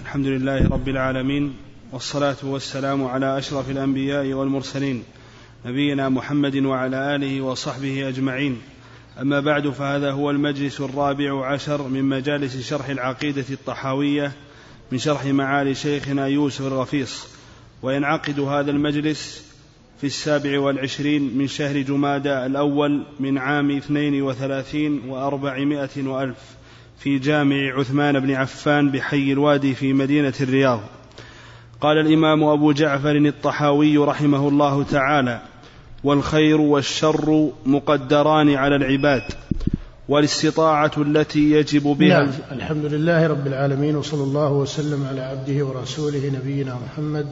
الحمد لله رب العالمين والصلاة والسلام على أشرف الأنبياء والمرسلين نبينا محمد وعلى آله وصحبه أجمعين. أما بعد فهذا هو المجلس الرابع عشر من مجالس شرح العقيدة الطحاوية من شرح معالي شيخنا يوسف الغفيص وينعقد هذا المجلس في السابع والعشرين من شهر جمادى الأول من عام اثنين وثلاثين وأربعمائة وألف. في جامع عثمان بن عفان بحي الوادي في مدينة الرياض. قال الإمام أبو جعفر الطحاوي رحمه الله تعالى والخير والشر مقدران على العباد والاستطاعة التي يجب بها نعم الحمد لله رب العالمين وصلى الله وسلم على عبده ورسوله نبينا محمد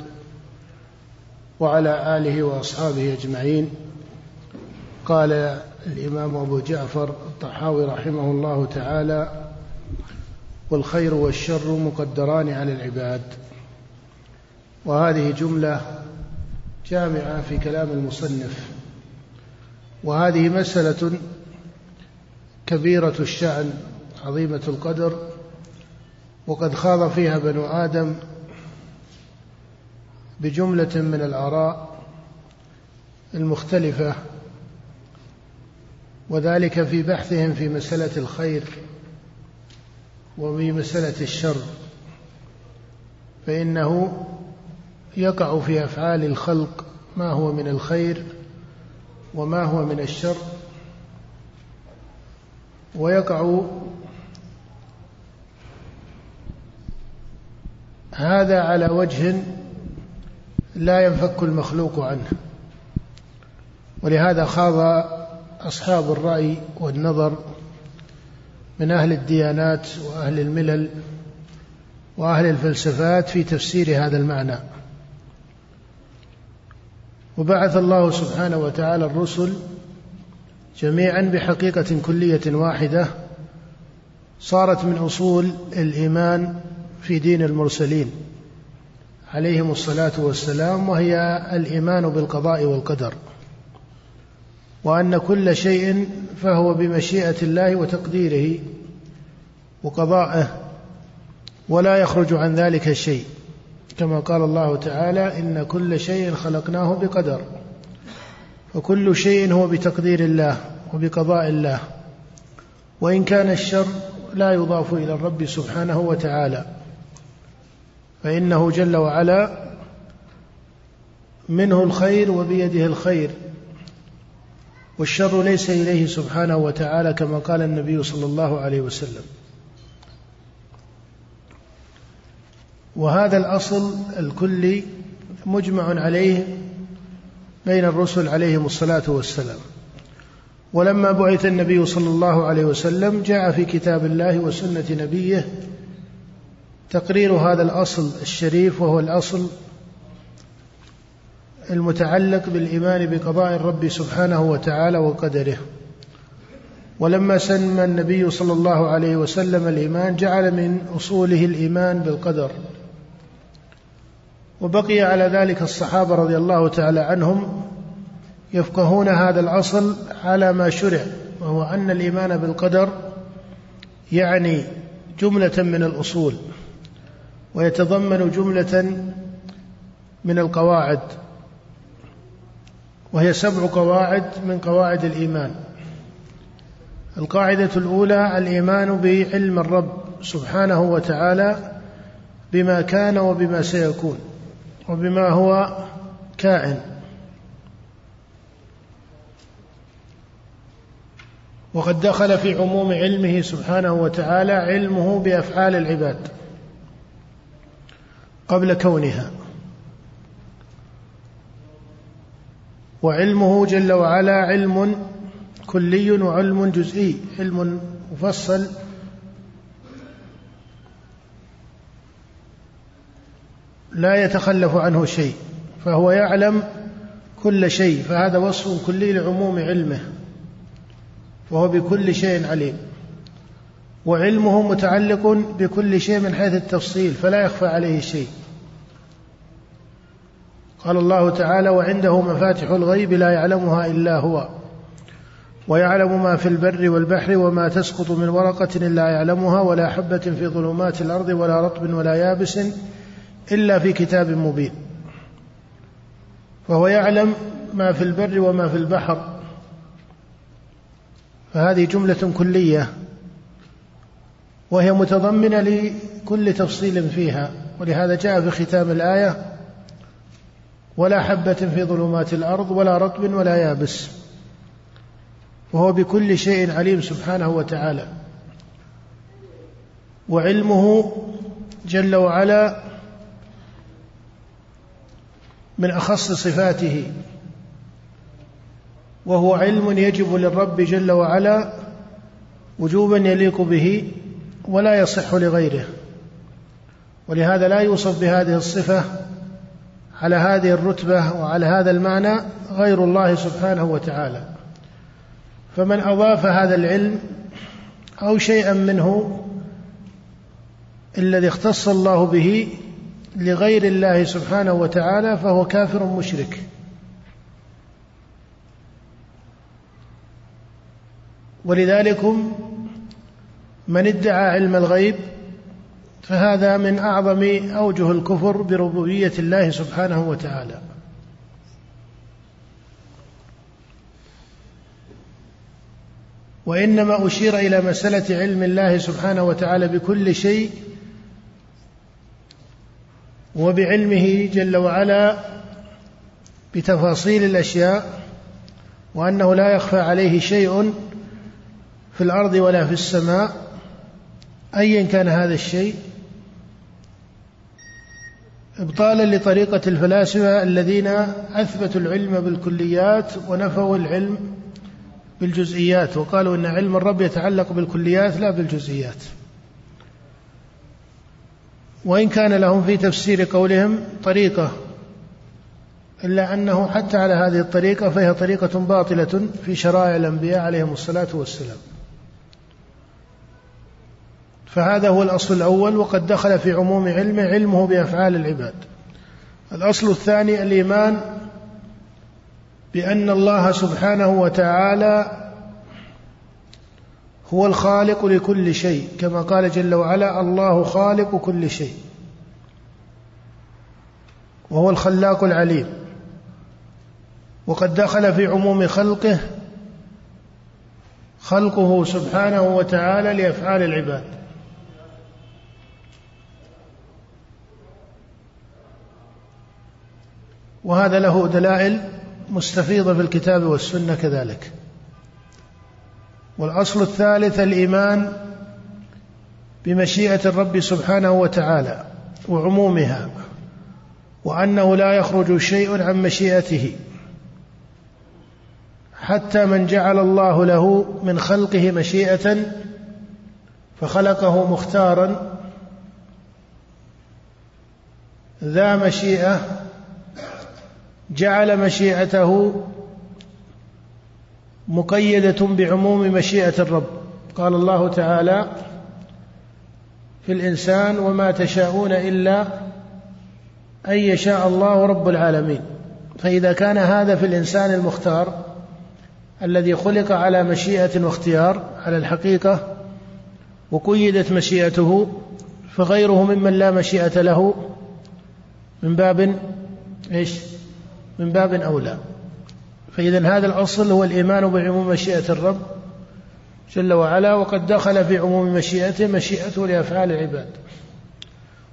وعلى آله وأصحابه أجمعين. قال الإمام أبو جعفر الطحاوي رحمه الله تعالى والخير والشر مقدران على العباد. وهذه جملة جامعة في كلام المصنف. وهذه مسألة كبيرة الشأن عظيمة القدر. وقد خاض فيها بنو آدم بجملة من الآراء المختلفة وذلك في بحثهم في مسألة الخير. وفي مسألة الشر فإنه يقع في أفعال الخلق ما هو من الخير وما هو من الشر ويقع هذا على وجه لا ينفك المخلوق عنه. ولهذا خاض أصحاب الرأي والنظر من أهل الديانات وأهل الملل وأهل الفلسفات في تفسير هذا المعنى. وبعث الله سبحانه وتعالى الرسل جميعا بحقيقة كلية واحدة صارت من أصول الإيمان في دين المرسلين عليهم الصلاة والسلام وهي الإيمان بالقضاء والقدر. وأن كل شيء فهو بمشيئة الله وتقديره وقضائه ولا يخرج عن ذلك شيء. كما قال الله تعالى إن كل شيء خلقناه بقدر فكل شيء هو بتقدير الله وبقضاء الله. وإن كان الشر لا يضاف إلى الرب سبحانه وتعالى. فإنه جل وعلا منه الخير وبيده الخير. والشر ليس إليه سبحانه وتعالى كما قال النبي صلى الله عليه وسلم. وهذا الأصل الكلي مجمع عليه بين الرسل عليهم الصلاة والسلام. ولما بعث النبي صلى الله عليه وسلم جاء في كتاب الله وسنة نبيه تقرير هذا الأصل الشريف وهو الأصل المتعلق بالإيمان بقضاء الرب سبحانه وتعالى وقدره. ولما سمى النبي صلى الله عليه وسلم الإيمان جعل من أصوله الإيمان بالقدر. وبقي على ذلك الصحابة رضي الله تعالى عنهم يفقهون هذا الأصل على ما شرع وهو أن الإيمان بالقدر يعني جملة من الأصول ويتضمن جملة من القواعد. وهي سبع قواعد من قواعد الإيمان. القاعدة الأولى الإيمان بعلم الرب سبحانه وتعالى بما كان وبما سيكون وبما هو كائن. وقد دخل في عموم علمه سبحانه وتعالى علمه بأفعال العباد قبل كونها. وعلمه جل وعلا علم كلي وعلم جزئي علم مفصل. لا يتخلف عنه شيء فهو يعلم كل شيء فهذا وصف كلي لعموم علمه وهو بكل شيء عليم. وعلمه متعلق بكل شيء من حيث التفصيل فلا يخفى عليه شيء. قال الله تعالى وعنده مفاتح الغيب لا يعلمها إلا هو ويعلم ما في البر والبحر وما تسقط من ورقة إلا يعلمها ولا حبة في ظلمات الأرض ولا رطب ولا يابس إلا في كتاب مبين. فهو يعلم ما في البر وما في البحر. فهذه جملة كلية وهي متضمنة لكل تفصيل فيها ولهذا جاء في ختام الآية ولا حبة في ظلمات الأرض ولا رطب ولا يابس. وهو بكل شيء عليم سبحانه وتعالى. وعلمه جل وعلا من أخص صفاته. وهو علم يجب للرب جل وعلا وجوبا يليق به ولا يصح لغيره. ولهذا لا يوصف بهذه الصفة على هذه الرتبة وعلى هذا المعنى غير الله سبحانه وتعالى. فمن أضاف هذا العلم أو شيئا منه الذي اختص الله به لغير الله سبحانه وتعالى فهو كافر مشرك. ولذلك من ادعى علم الغيب فهذا من أعظم أوجه الكفر بربوبية الله سبحانه وتعالى. وإنما أشير إلى مسألة علم الله سبحانه وتعالى بكل شيء وبعلمه جل وعلا بتفاصيل الأشياء وأنه لا يخفى عليه شيء في الأرض ولا في السماء ايا كان هذا الشيء. إبطالا لطريقة الفلاسفة الذين أثبتوا العلم بالكليات ونفوا العلم بالجزئيات وقالوا إن علم الرب يتعلق بالكليات لا بالجزئيات. وإن كان لهم في تفسير قولهم طريقة إلا أنه حتى على هذه الطريقة فهي طريقة باطلة في شرائع الأنبياء عليهم الصلاة والسلام. فهذا هو الأصل الأول وقد دخل في عموم علمه علمه بأفعال العباد. الأصل الثاني الإيمان بأن الله سبحانه وتعالى هو الخالق لكل شيء. كما قال جل وعلا الله خالق كل شيء وهو الخلاق العليم. وقد دخل في عموم خلقه خلقه سبحانه وتعالى لأفعال العباد. وهذا له دلائل مستفيضة في الكتاب والسنة كذلك. والأصل الثالث الإيمان بمشيئة الرب سبحانه وتعالى وعمومها وأنه لا يخرج شيء عن مشيئته حتى من جعل الله له من خلقه مشيئة فخلقه مختارا ذا مشيئة جعل مشيئته مقيدة بعموم مشيئة الرب. قال الله تعالى في الإنسان وما تشاءون إلا أن يشاء الله رب العالمين. فإذا كان هذا في الإنسان المختار الذي خلق على مشيئة واختيار على الحقيقة وقيدت مشيئته فغيره ممن لا مشيئة له من باب إيش؟ من باب أولى. فإذا هذا الأصل هو الإيمان بعموم مشيئة الرب جل وعلا وقد دخل في عموم مشيئته مشيئته لأفعال العباد.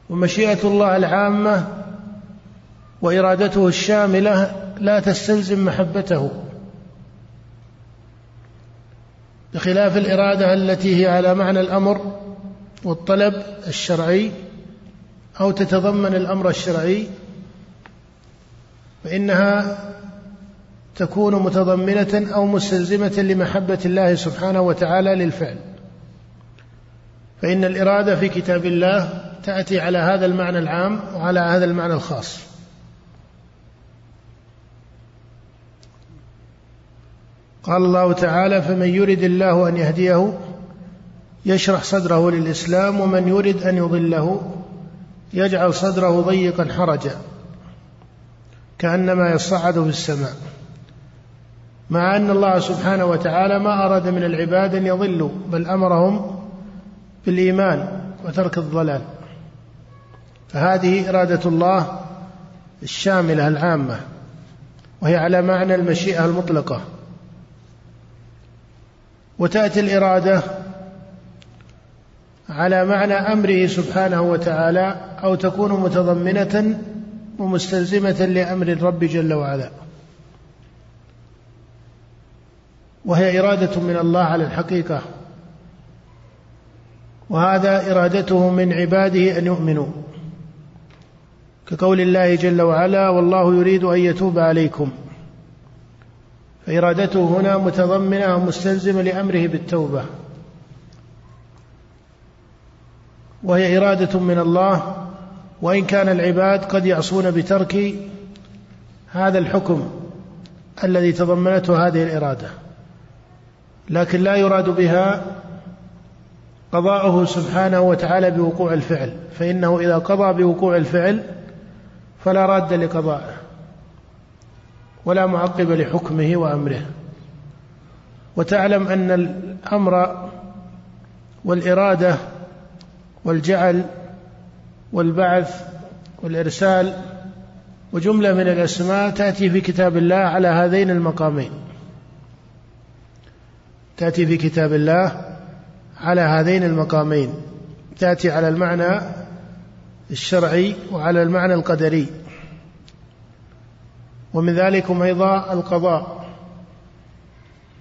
ومشيئة الله العامة وإرادته الشاملة لا تستلزم محبته. بخلاف الإرادة التي هي على معنى الأمر والطلب الشرعي أو تتضمن الأمر الشرعي فإنها تكون متضمنة أو مستلزمة لمحبة الله سبحانه وتعالى للفعل. فإن الإرادة في كتاب الله تأتي على هذا المعنى العام وعلى هذا المعنى الخاص. قال الله تعالى فمن يرد الله أن يهديه يشرح صدره للإسلام ومن يرد أن يضله يجعل صدره ضيقا حرجا. كأنما يصعد في السماء. مع أن الله سبحانه وتعالى ما أراد من العباد أن يضلوا بل أمرهم بالإيمان وترك الضلال. فهذه إرادة الله الشاملة العامة وهي على معنى المشيئة المطلقة. وتأتي الإرادة على معنى أمره سبحانه وتعالى أو تكون متضمنة ومستلزمة لأمر الرب جل وعلا. وهي إرادة من الله على الحقيقة. وهذا إرادته من عباده أن يؤمنوا. كقول الله جل وعلا والله يريد أن يتوب عليكم. فإرادته هنا متضمنة ومستلزمة لأمره بالتوبة. وهي إرادة من الله وإن كان العباد قد يعصون بترك هذا الحكم الذي تضمنته هذه الإرادة لكن لا يراد بها قضاؤه سبحانه وتعالى بوقوع الفعل فإنه إذا قضى بوقوع الفعل فلا راد لقضائه ولا معقب لحكمه وأمره. وتعلم أن الأمر والإرادة والجعل والبعث والإرسال وجملة من الأسماء تأتي في كتاب الله على هذين المقامين. تأتي في كتاب الله على هذين المقامين. تأتي على المعنى الشرعي وعلى المعنى القدري. ومن ذلكم أيضا القضاء.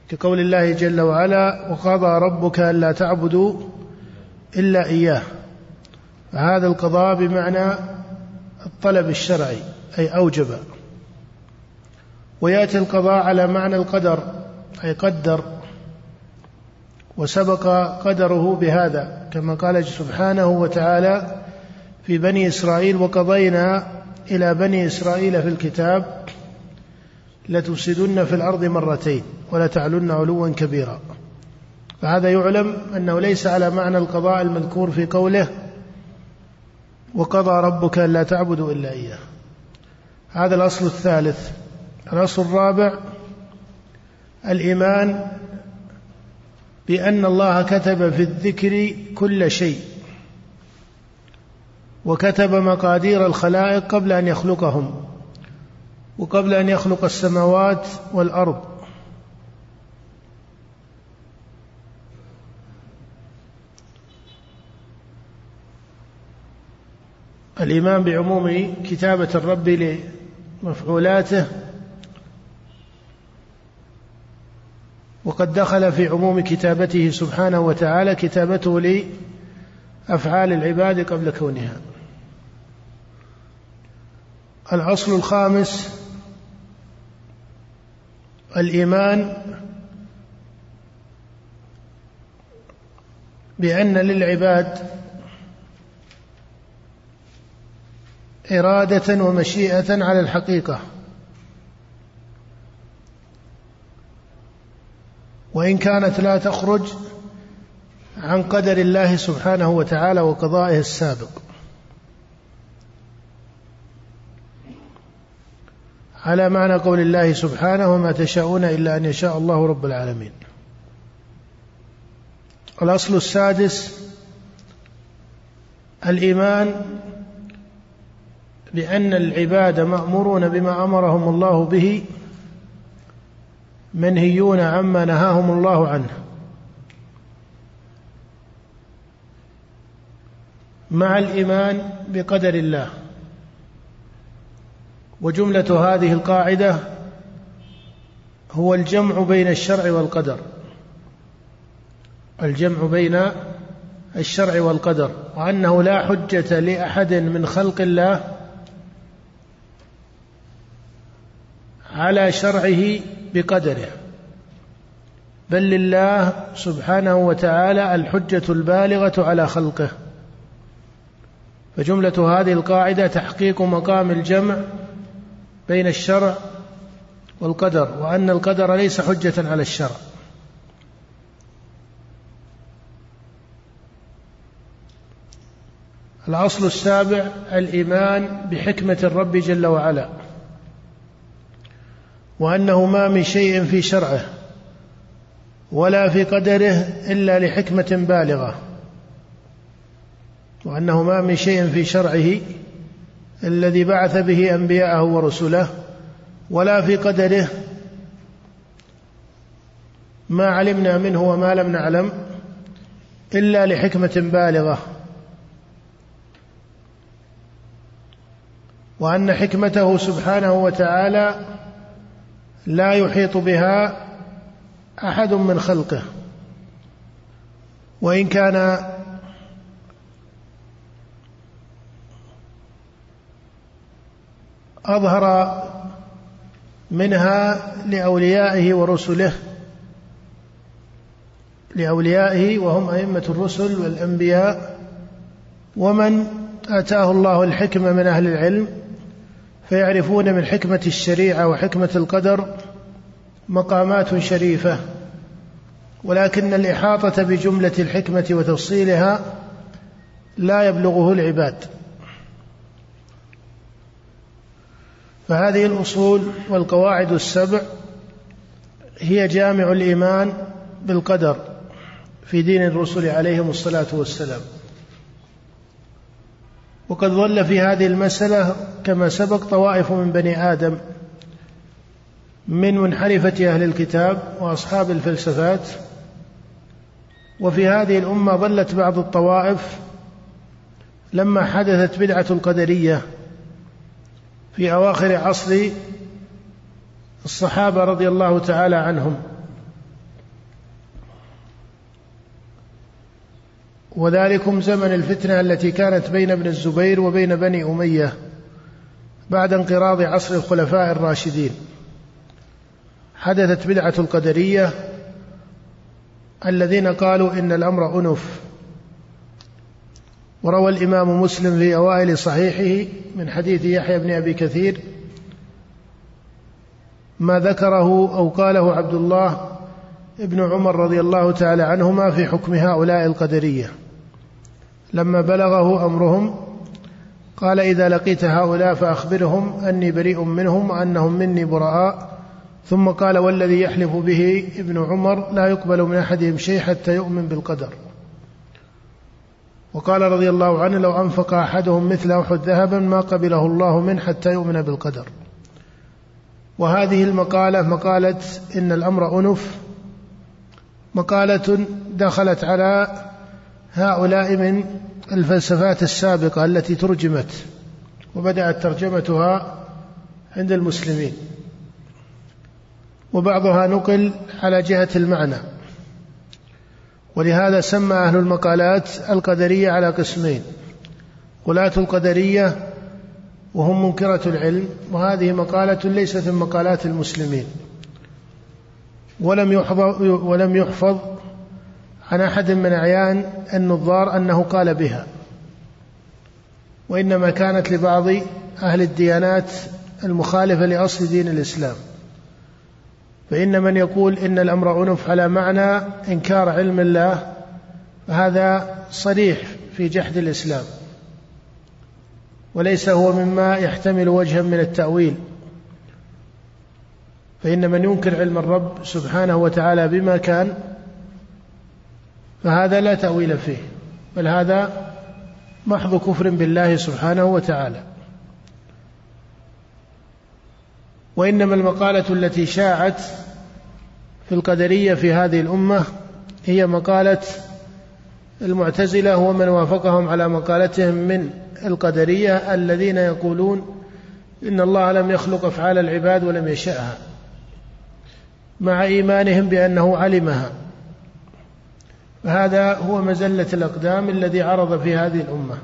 كقول الله جل وعلا وقضى ربك ألا تعبدوا إلا إياه. فهذا القضاء بمعنى الطلب الشرعي أي أوجب. ويأتي القضاء على معنى القدر أي قدر. وسبق قدره بهذا كما قال سبحانه وتعالى في بني إسرائيل وقضينا إلى بني إسرائيل في الكتاب لتفسدن في الأرض مرتين ولتعلن علوا كبيرا. فهذا يعلم أنه ليس على معنى القضاء المذكور في قوله وقضى ربك ألا تعبدوا إلا إياه. هذا الأصل الثالث. الأصل الرابع الإيمان بأن الله كتب في الذكر كل شيء وكتب مقادير الخلائق قبل أن يخلقهم وقبل أن يخلق السماوات والأرض. الإيمان بعموم كتابة الرب لمفعولاته وقد دخل في عموم كتابته سبحانه وتعالى كتابته لأفعال العباد قبل كونها. الأصل الخامس الإيمان بأن للعباد إرادة ومشيئة على الحقيقة. وإن كانت لا تخرج عن قدر الله سبحانه وتعالى وقضائه السابق. على معنى قول الله سبحانه وما تشاءون إلا أن يشاء الله رب العالمين. الأصل السادس الإيمان بأن العباد مأمورون بما أمرهم الله به منهيون عما نهاهم الله عنه. مع الإيمان بقدر الله. وجملة هذه القاعدة هو الجمع بين الشرع والقدر. الجمع بين الشرع والقدر وأنه لا حجة لأحد من خلق الله على شرعه بقدره. بل لله سبحانه وتعالى الحجة البالغة على خلقه. فجملة هذه القاعدة تحقيق مقام الجمع بين الشرع والقدر وأن القدر ليس حجة على الشرع. الأصل السابع الإيمان بحكمة الرب جل وعلا. وأنه ما من شيء في شرعه ولا في قدره إلا لحكمة بالغة وأنه ما من شيء في شرعه الذي بعث به أنبياءه ورسله ولا في قدره ما علمنا منه وما لم نعلم إلا لحكمة بالغة وأن حكمته سبحانه وتعالى لا يحيط بها أحد من خلقه. وإن كان أظهر منها لأوليائه ورسله لأوليائه وهم أئمة الرسل والأنبياء ومن آتاه الله الحكمة من أهل العلم فيعرفون من حكمة الشريعة وحكمة القدر مقامات شريفة ولكن الإحاطة بجملة الحكمة وتفصيلها لا يبلغه العباد. فهذه الأصول والقواعد السبع هي جامع الإيمان بالقدر في دين الرسل عليهم الصلاة والسلام. وقد ظل في هذه المسألة كما سبق طوائف من بني آدم من منحرفة أهل الكتاب وأصحاب الفلسفات. وفي هذه الأمة ظلت بعض الطوائف لما حدثت بدعة القدرية في أواخر عصر الصحابة رضي الله تعالى عنهم. وذلكم زمن الفتنة التي كانت بين ابن الزبير وبين بني أمية بعد انقراض عصر الخلفاء الراشدين. حدثت بدعة القدرية الذين قالوا إن الأمر أنف. وروى الإمام مسلم في أوائل صحيحه من حديث يحيى بن أبي كثير ما ذكره أو قاله عبد الله ابن عمر رضي الله تعالى عنهما في حكم هؤلاء القدرية. لما بلغه أمرهم قال إذا لقيت هؤلاء فأخبرهم أني بريء منهم وأنهم مني براء. ثم قال والذي يحلف به ابن عمر لا يقبل من أحدهم شيء حتى يؤمن بالقدر. وقال رضي الله عنه لو أنفق أحدهم مثل أحد ذهبا ما قبله الله منه حتى يؤمن بالقدر. وهذه المقالة مقالة إن الأمر أنف. مقالة دخلت على هؤلاء من الفلسفات السابقة التي ترجمت وبدأت ترجمتها عند المسلمين. وبعضها نقل على جهة المعنى. ولهذا سمى أهل المقالات القدرية على قسمين غلاة القدرية وهم منكرة العلم وهذه مقالة ليست من مقالات المسلمين. ولم يحفظ ولم يحفظ عن أحد من أعيان النظار أنه قال بها. وإنما كانت لبعض أهل الديانات المخالفة لأصل دين الإسلام. فإن من يقول إن الأمر أنف على معنى إنكار علم الله فهذا صريح في جحد الإسلام. وليس هو مما يحتمل وجها من التأويل. فإن من ينكر علم الرب سبحانه وتعالى بما كان فهذا لا تأويل فيه بل هذا محض كفر بالله سبحانه وتعالى. وإنما المقالة التي شاعت في القدرية في هذه الأمة هي مقالة المعتزلة ومن وافقهم على مقالتهم من القدرية الذين يقولون إن الله لم يخلق أفعال العباد ولم يشأها مع إيمانهم بأنه علمها. فهذا هو مزلة الأقدام الذي عرض في هذه الأمة.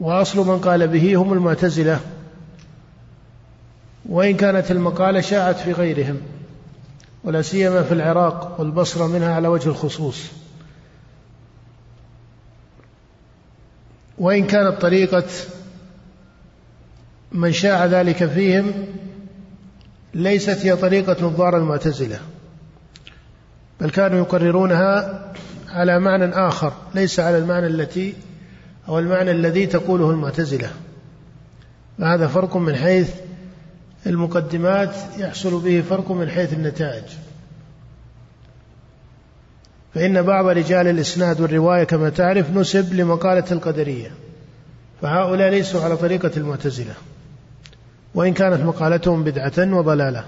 وأصل من قال به هم المعتزلة وإن كانت المقالة شاعت في غيرهم ولا سيما في العراق والبصرة منها على وجه الخصوص. وإن كانت طريقة من شاع ذلك فيهم ليست هي طريقة نظار المعتزلة. بل كانوا يقررونها على معنى آخر ليس على المعنى التي أو المعنى الذي تقوله المعتزلة. فهذا فرق من حيث المقدمات يحصل به فرق من حيث النتائج. فإن بعض رجال الإسناد والرواية كما تعرف نسب لمقالة القدرية فهؤلاء ليسوا على طريقة المعتزلة وإن كانت مقالتهم بدعة وضلالة.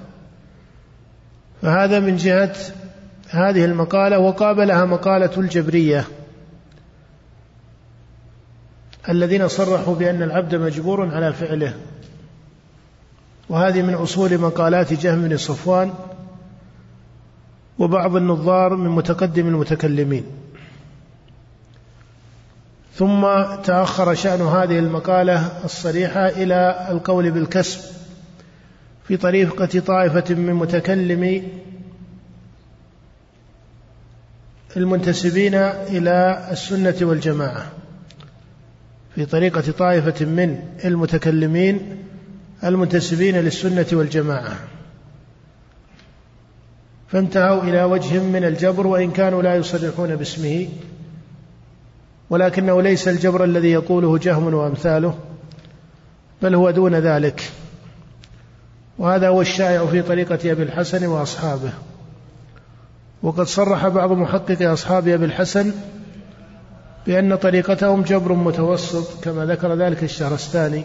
فهذا من جهة هذه المقالة وقابلها مقالة الجبرية الذين صرحوا بأن العبد مجبور على فعله. وهذه من أصول مقالات جهم بن صفوان وبعض النظار من متقدم المتكلمين. ثم تأخر شأن هذه المقالة الصريحة إلى القول بالكسب في طريقة طائفة من متكلمي المنتسبين إلى السنة والجماعة في طريقة طائفة من المتكلمين المنتسبين للسنة والجماعة. فانتهوا إلى وجه من الجبر وإن كانوا لا يصرحون باسمه ولكنه ليس الجبر الذي يقوله جهم وأمثاله بل هو دون ذلك. وهذا هو الشائع في طريقة أبي الحسن وأصحابه. وقد صرح بعض محققي أصحاب أبي الحسن بأن طريقتهم جبر متوسط كما ذكر ذلك الشهرستاني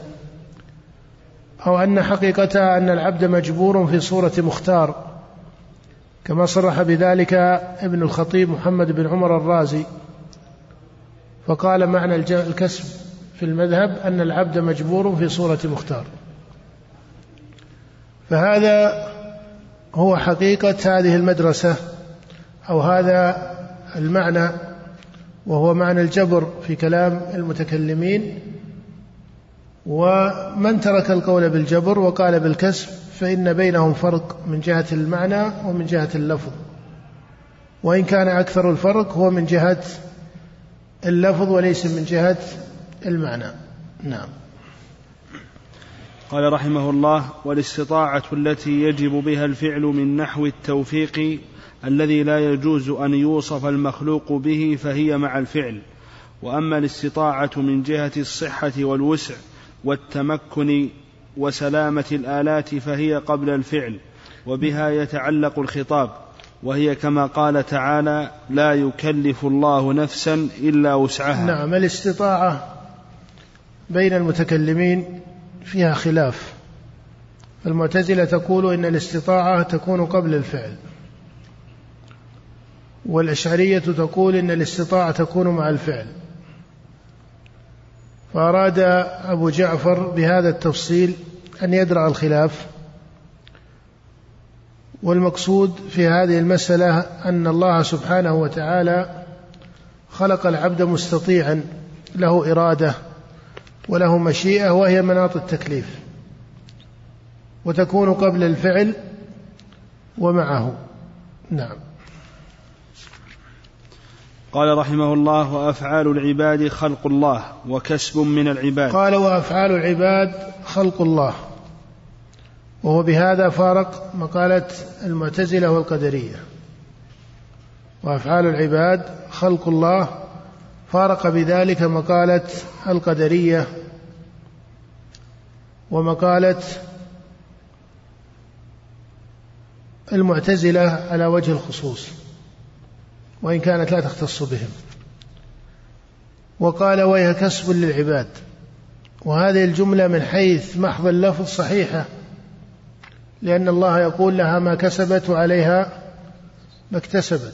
أو أن حقيقتها أن العبد مجبور في صورة مختار كما صرح بذلك ابن الخطيب محمد بن عمر الرازي. فقال معنى الكسب في المذهب أن العبد مجبور في صورة مختار. فهذا هو حقيقة هذه المدرسة. أو هذا المعنى وهو معنى الجبر في كلام المتكلمين. ومن ترك القول بالجبر وقال بالكسب فإن بينهم فرق من جهة المعنى ومن جهة اللفظ. وإن كان أكثر الفرق هو من جهة اللفظ وليس من جهة المعنى. نعم. قال رحمه الله والإستطاعة التي يجب بها الفعل من نحو التوفيق الذي لا يجوز أن يوصف المخلوق به فهي مع الفعل. وأما الاستطاعة من جهة الصحة والوسع والتمكن وسلامة الآلات فهي قبل الفعل وبها يتعلق الخطاب. وهي كما قال تعالى لا يكلف الله نفسا إلا وسعها. نعم الاستطاعة بين المتكلمين فيها خلاف. المعتزلة تقول إن الاستطاعة تكون قبل الفعل. والأشعرية تقول إن الاستطاعة تكون مع الفعل. فأراد أبو جعفر بهذا التفصيل أن يدرأ الخلاف والمقصود في هذه المسألة أن الله سبحانه وتعالى خلق العبد مستطيعا له إرادة وله مشيئة وهي مناط التكليف وتكون قبل الفعل ومعه. نعم. قال رحمه الله وأفعال العباد خلق الله وكسب من العباد. قال وأفعال العباد خلق الله. وهو بهذا فارق مقالة المعتزلة والقدرية. وأفعال العباد خلق الله فارق بذلك مقالة القدرية ومقالة المعتزلة على وجه الخصوص. وإن كانت لا تختص بهم. وقال وهي كسب للعباد. وهذه الجملة من حيث محض اللفظ صحيحة. لأن الله يقول لها ما كسبت وعليها ما اكتسبت.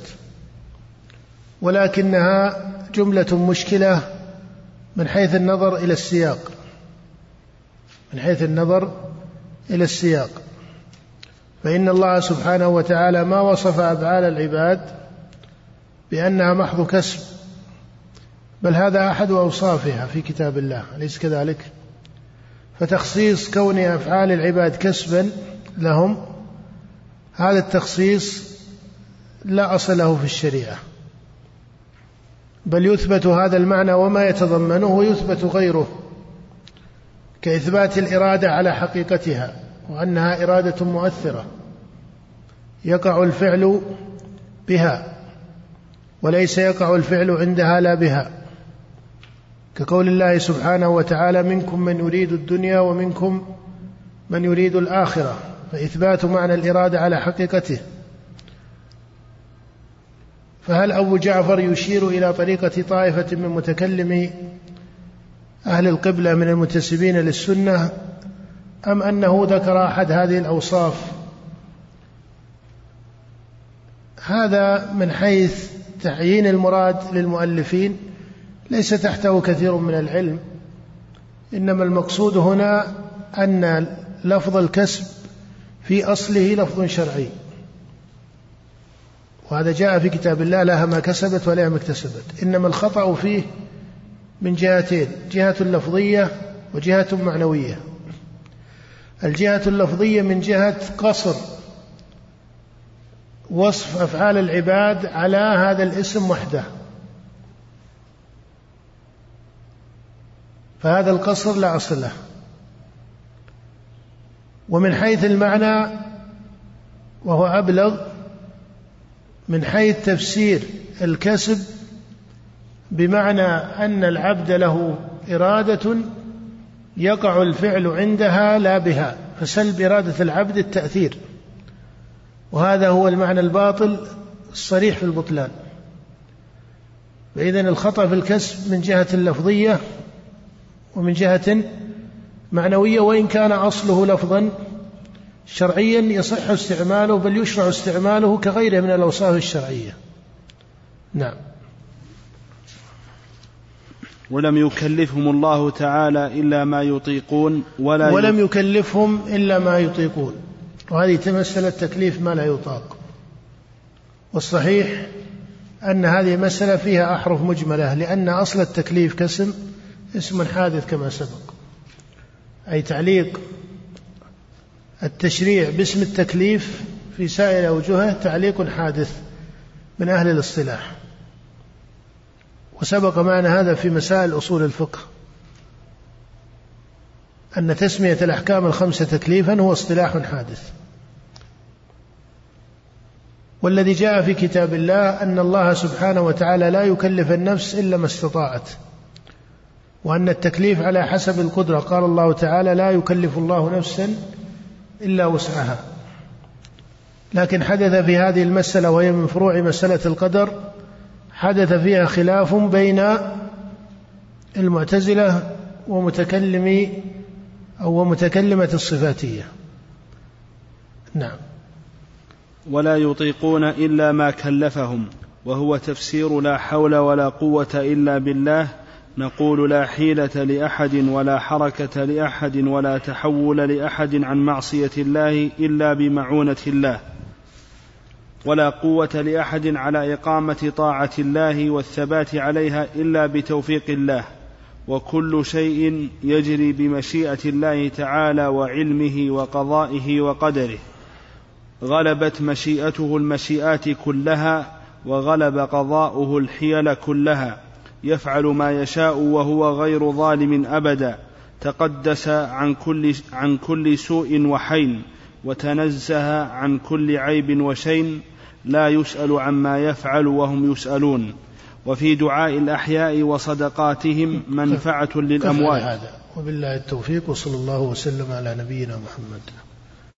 ولكنها جملة مشكلة من حيث النظر إلى السياق. من حيث النظر إلى السياق. فإن الله سبحانه وتعالى ما وصف أفعال العباد بأنها محض كسب. بل هذا أحد أوصافها في كتاب الله أليس كذلك؟ فتخصيص كون أفعال العباد كسبا لهم هذا التخصيص لا أصل له في الشريعة. بل يثبت هذا المعنى وما يتضمنه ويثبت غيره كإثبات الإرادة على حقيقتها وأنها إرادة مؤثرة يقع الفعل بها. وليس يقع الفعل عندها لا بها. كقول الله سبحانه وتعالى منكم من يريد الدنيا ومنكم من يريد الآخرة. فإثبات معنى الإرادة على حقيقته. فهل أبو جعفر يشير إلى طريقة طائفة من متكلمي أهل القبلة من المنتسبين للسنة أم أنه ذكر أحد هذه الأوصاف؟ هذا من حيث تعيين المراد للمؤلفين ليس تحته كثير من العلم إنما المقصود هنا أن لفظ الكسب في أصله لفظ شرعي. وهذا جاء في كتاب الله لها ما كسبت ولها ما اكتسبت إنما الخطأ فيه من جهتين جهة لفظية وجهة معنوية. الجهة اللفظية من جهة قصر وصف أفعال العباد على هذا الاسم وحده. فهذا القصر لا أصل له. ومن حيث المعنى وهو أبلغ من حيث تفسير الكسب بمعنى أن العبد له إرادة يقع الفعل عندها لا بها فسلب إرادة العبد التأثير. وهذا هو المعنى الباطل الصريح في البطلان. فإذا الخطأ في الكسب من جهة اللفظية ومن جهة معنوية وإن كان أصله لفظا شرعيا يصح استعماله بل يشرع استعماله كغيره من الأوصاف الشرعية. نعم. ولم يكلفهم الله تعالى إلا ما يطيقون ولا ولم يكلفهم إلا ما يطيقون. وهذه مسألة تكليف ما لا يطاق. والصحيح أن هذه مسألة فيها أحرف مجملة لأن أصل التكليف كاسم اسم حادث كما سبق. أي تعليق التشريع باسم التكليف في سائر أوجهه تعليق حادث من أهل الاصطلاح. وسبق معنا هذا في مسائل أصول الفقه. أن تسمية الأحكام الخمسة تكليفا هو اصطلاح حادث. والذي جاء في كتاب الله أن الله سبحانه وتعالى لا يكلف النفس إلا ما استطاعت. وأن التكليف على حسب القدرة. قال الله تعالى لا يكلف الله نفسا إلا وسعها. لكن حدث في هذه المسألة وهي من فروع مسألة القدر حدث فيها خلاف بين المعتزلة ومتكلمي أو متكلمة الصفاتية. نعم. ولا يطيقون إلا ما كلفهم وهو تفسير لا حول ولا قوة إلا بالله نقول لا حيلة لأحد ولا حركة لأحد ولا تحول لأحد عن معصية الله إلا بمعونة الله ولا قوة لأحد على إقامة طاعة الله والثبات عليها إلا بتوفيق الله وكل شيء يجري بمشيئة الله تعالى وعلمه وقضائه وقدره. غلبت مشيئته المشيئات كلها وغلب قضاؤه الحيل كلها. يفعل ما يشاء وهو غير ظالم أبدا. تقدس عن كل عن كل سوء وحين وتنزه عن كل عيب وشين. لا يسأل عما يفعل وهم يسألون. وفي دعاء الأحياء وصدقاتهم منفعة للأموات هذا؟ وبالله التوفيق وصلى الله وسلم على نبينا محمد.